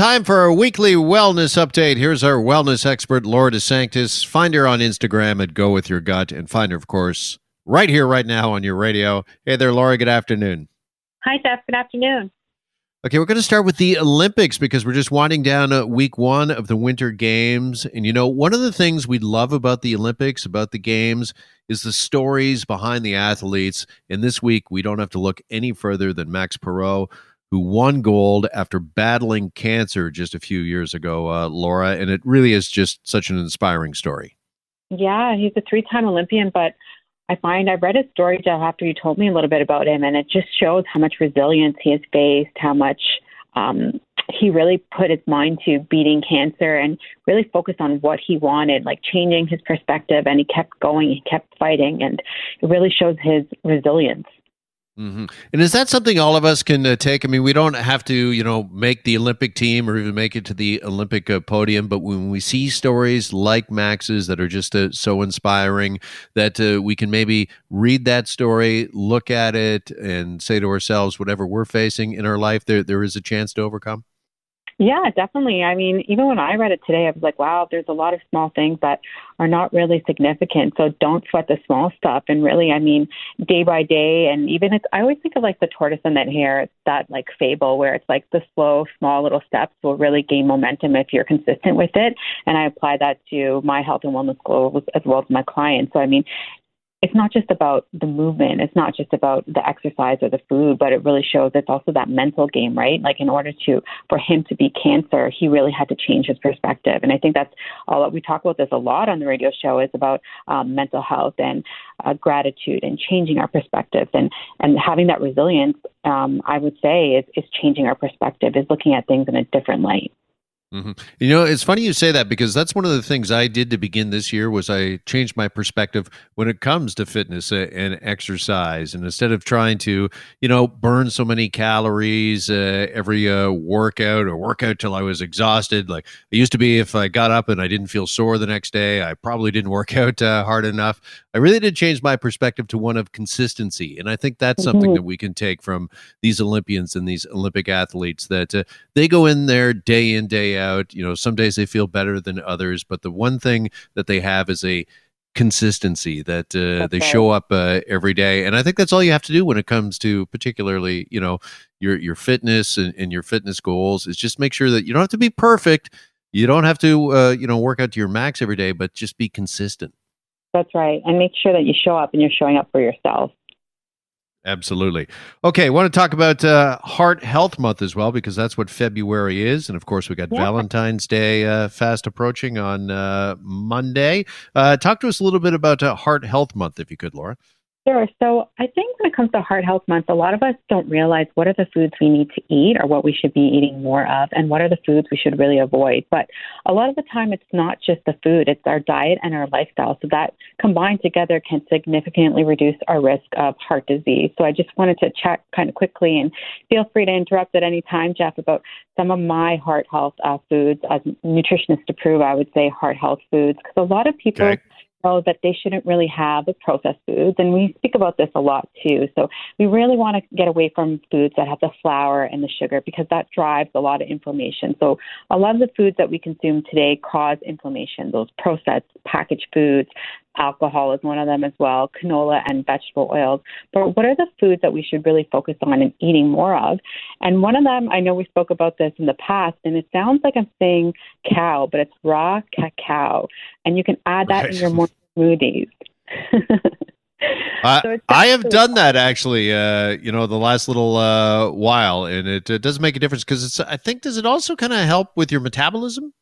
time for our weekly wellness update. Here's our wellness expert, Laura DeSanctis. Find her on Instagram at Go With Your Gut and find her, of course, right here, right now on your radio. Hey there, Laura. Good afternoon. Hi, Jeff. Good afternoon. Okay, we're going to start with the Olympics because we're just winding down uh, week one of the Winter Games. And, you know, one of the things we love about the Olympics, about the Games, is the stories behind the athletes. And this week, we don't have to look any further than Max Parrot, who won gold after battling cancer just a few years ago, uh, Laura. And it really is just such an inspiring story. Yeah, he's a three time Olympian, but I find I read his story, Jeff, after you told me a little bit about him, and it just shows how much resilience he has faced, how much um, he really put his mind to beating cancer and really focused on what he wanted, like changing his perspective, and he kept going, he kept fighting, and it really shows his resilience. Mm-hmm. And is that something all of us can uh, take? I mean, we don't have to, you know, make the Olympic team or even make it to the Olympic uh, podium, but when we see stories like Max's that are just uh, so inspiring, that uh, we can maybe read that story, look at it, and say to ourselves, whatever we're facing in our life, there there is a chance to overcome. Yeah, definitely. I mean, even when I read it today, I was like, wow, there's a lot of small things that are not really significant. So don't sweat the small stuff. And really, I mean, day by day, and even it's, I always think of like the tortoise and that hare, it's that like fable where it's like the slow, small little steps will really gain momentum if you're consistent with it. And I apply that to my health and wellness goals as well as my clients. So, I mean, it's not just about the movement. It's not just about the exercise or the food, but it really shows it's also that mental game, right? Like in order to, for him to beat cancer, he really had to change his perspective. And I think that's all that we talk about this a lot on the radio show is about um, mental health and uh, gratitude and changing our perspectives and, and having that resilience, um, I would say is, is changing our perspective, is looking at things in a different light. Mm-hmm. You know, it's funny you say that because that's one of the things I did to begin this year was I changed my perspective when it comes to fitness and exercise. And instead of trying to, you know, burn so many calories uh, every uh, workout or workout till I was exhausted, like it used to be if I got up and I didn't feel sore the next day, I probably didn't work out uh, hard enough. I really did change my perspective to one of consistency. And I think that's mm-hmm. something that we can take from these Olympians and these Olympic athletes that uh, they go in there day in, day out out. You know, some days they feel better than others, but the one thing that they have is a consistency that uh, they show up uh, every day and i think that's all you have to do when it comes to particularly you know your your fitness and, and your fitness goals is just make sure that you don't have to be perfect. You don't have to uh, you know work out to your max every day but just be consistent. That's right and make sure that you show up and you're showing up for yourself Absolutely. Okay, I want to talk about uh, Heart Health Month as well because that's what February is, and of course we got yeah. Valentine's Day uh, fast approaching on uh, Monday. Uh, talk to us a little bit about uh, Heart Health Month, if you could, Laura. Sure. So I think when it comes to Heart Health Month, a lot of us don't realize what are the foods we need to eat or what we should be eating more of, and what are the foods we should really avoid. But a lot of the time, it's not just the food, it's our diet and our lifestyle. So that combined together can significantly reduce our risk of heart disease. So I just wanted to check kind of quickly and feel free to interrupt at any time, Jeff, about some of my heart health uh, foods. As nutritionists approve, I would say heart health foods, because a lot of people. Okay know that they shouldn't really have processed foods. And we speak about this a lot too. So we really want to get away from foods that have the flour and the sugar because that drives a lot of inflammation. So a lot of the foods that we consume today cause inflammation, those processed packaged foods. Alcohol is one of them as well, canola and vegetable oils. But what are the foods that we should really focus on and eating more of? And one of them, I know we spoke about this in the past, and it sounds like I'm saying cow, but it's raw cacao. And you can add that right. in your morning smoothies. Uh, so I have done that actually, uh, you know, the last little uh, while, and it, it, does make a difference because it's. I think does it also kind of help with your metabolism?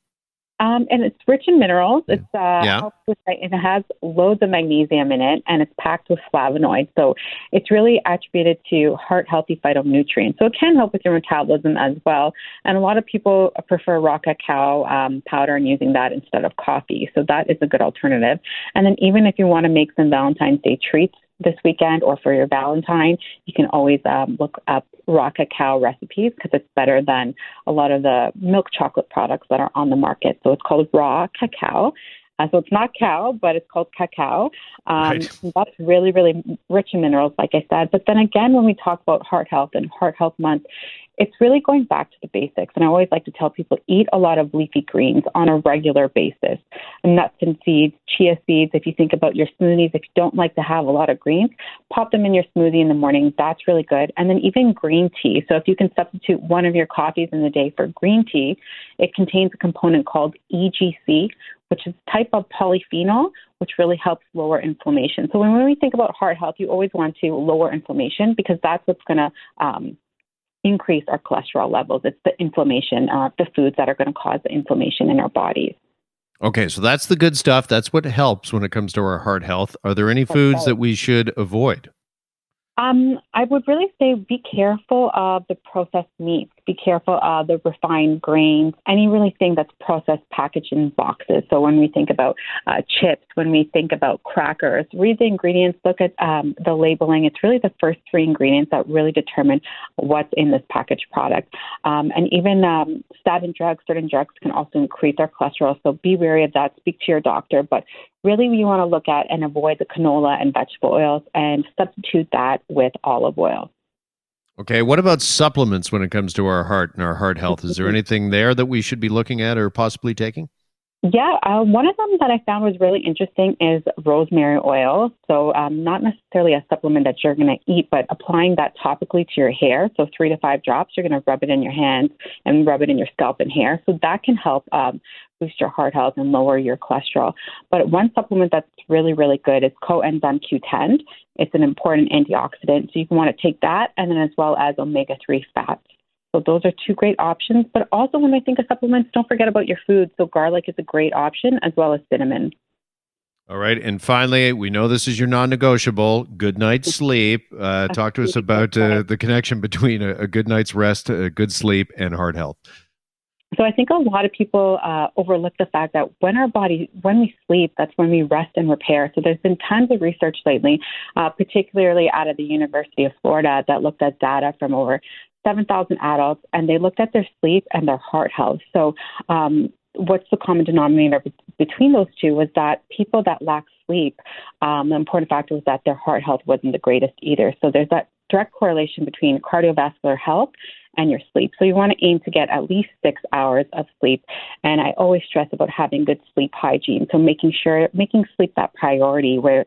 Um, and it's rich in minerals. It's uh, yeah. with, it has loads of magnesium in it, and it's packed with flavonoids. So it's really attributed to heart healthy phytonutrients. So it can help with your metabolism as well. And a lot of people prefer raw cacao um, powder and using that instead of coffee. So that is a good alternative. And then even if you want to make some Valentine's Day treats, this weekend or for your Valentine, you can always um, look up raw cacao recipes because it's better than a lot of the milk chocolate products that are on the market. So it's called raw cacao. Uh, so it's not cow, but it's called cacao. Um, Right. That's really, really rich in minerals, like I said. But then again, when we talk about heart health and Heart Health Month, it's really going back to the basics. And I always like to tell people eat a lot of leafy greens on a regular basis. Nuts and seeds, chia seeds. If you think about your smoothies, if you don't like to have a lot of greens, pop them in your smoothie in the morning. That's really good. And then even green tea. So if you can substitute one of your coffees in the day for green tea, it contains a component called EGC, which is a type of polyphenol, which really helps lower inflammation. So when, we think about heart health, you always want to lower inflammation because that's what's going to um, increase our cholesterol levels. It's the inflammation, uh, the foods that are going to cause the inflammation in our bodies. Okay, so that's the good stuff. That's what helps when it comes to our heart health. Are there any That's foods right. that we should avoid? Um, I would really say be careful of the processed meats. Be careful of the refined grains. Any really thing that's processed, packaged in boxes. So when we think about uh, chips, when we think about crackers, read the ingredients. Look at um, the labeling. It's really the first three ingredients that really determine what's in this packaged product. Um, and even um, statin drugs, certain drugs can also increase our cholesterol. So be wary of that. Speak to your doctor. But really, we want to look at and avoid the canola and vegetable oils and substitute that with olive oil. Okay, what about supplements when it comes to our heart and our heart health? Is there anything there that we should be looking at or possibly taking? Yeah, uh, one of them that I found was really interesting is rosemary oil. So, um, not necessarily a supplement that you're going to eat, but applying that topically to your hair. So, three to five drops, you're going to rub it in your hands and rub it in your scalp and hair. So, that can help um, boost your heart health and lower your cholesterol. But one supplement that's really, really good is coenzyme Q10. It's an important antioxidant. So, you can want to take that and then as well as omega 3 fats. So those are two great options. But also when I think of supplements, don't forget about your food. So garlic is a great option as well as cinnamon. All right, and finally, we know this is your non-negotiable. Good night's sleep. Uh, talk to us about uh, the connection between a, a good night's rest, a good sleep, and heart health. So I think a lot of people uh, overlook the fact that when our body, when we sleep, that's when we rest and repair. So there's been tons of research lately, uh, particularly out of the University of Florida, that looked at data from over 7,000 adults, and they looked at their sleep and their heart health. So um, what's the common denominator between those two was that people that lack sleep, um, the important factor was that their heart health wasn't the greatest either. So there's that direct correlation between cardiovascular health and your sleep. So you want to aim to get at least six hours of sleep. And I always stress about having good sleep hygiene. So making sure, making sleep that priority where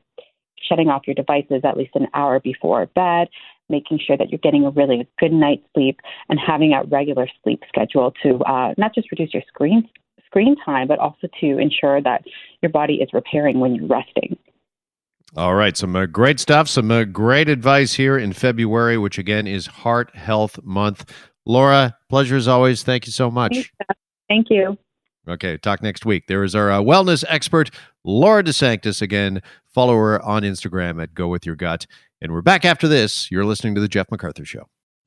shutting off your devices at least an hour before bed, making sure that you're getting a really good night's sleep and having a regular sleep schedule to uh, not just reduce your screen screen time, but also to ensure that your body is repairing when you're resting. All right, some uh, great stuff, some uh, great advice here in February, which again is Heart Health Month. Laura, pleasure as always. Thank you so much. Thank you. Okay, talk next week. There is our uh, wellness expert, Laura DeSanctis. Again, follow her on Instagram at Go With Your Gut. And we're back after this. You're listening to the Jeff MacArthur Show.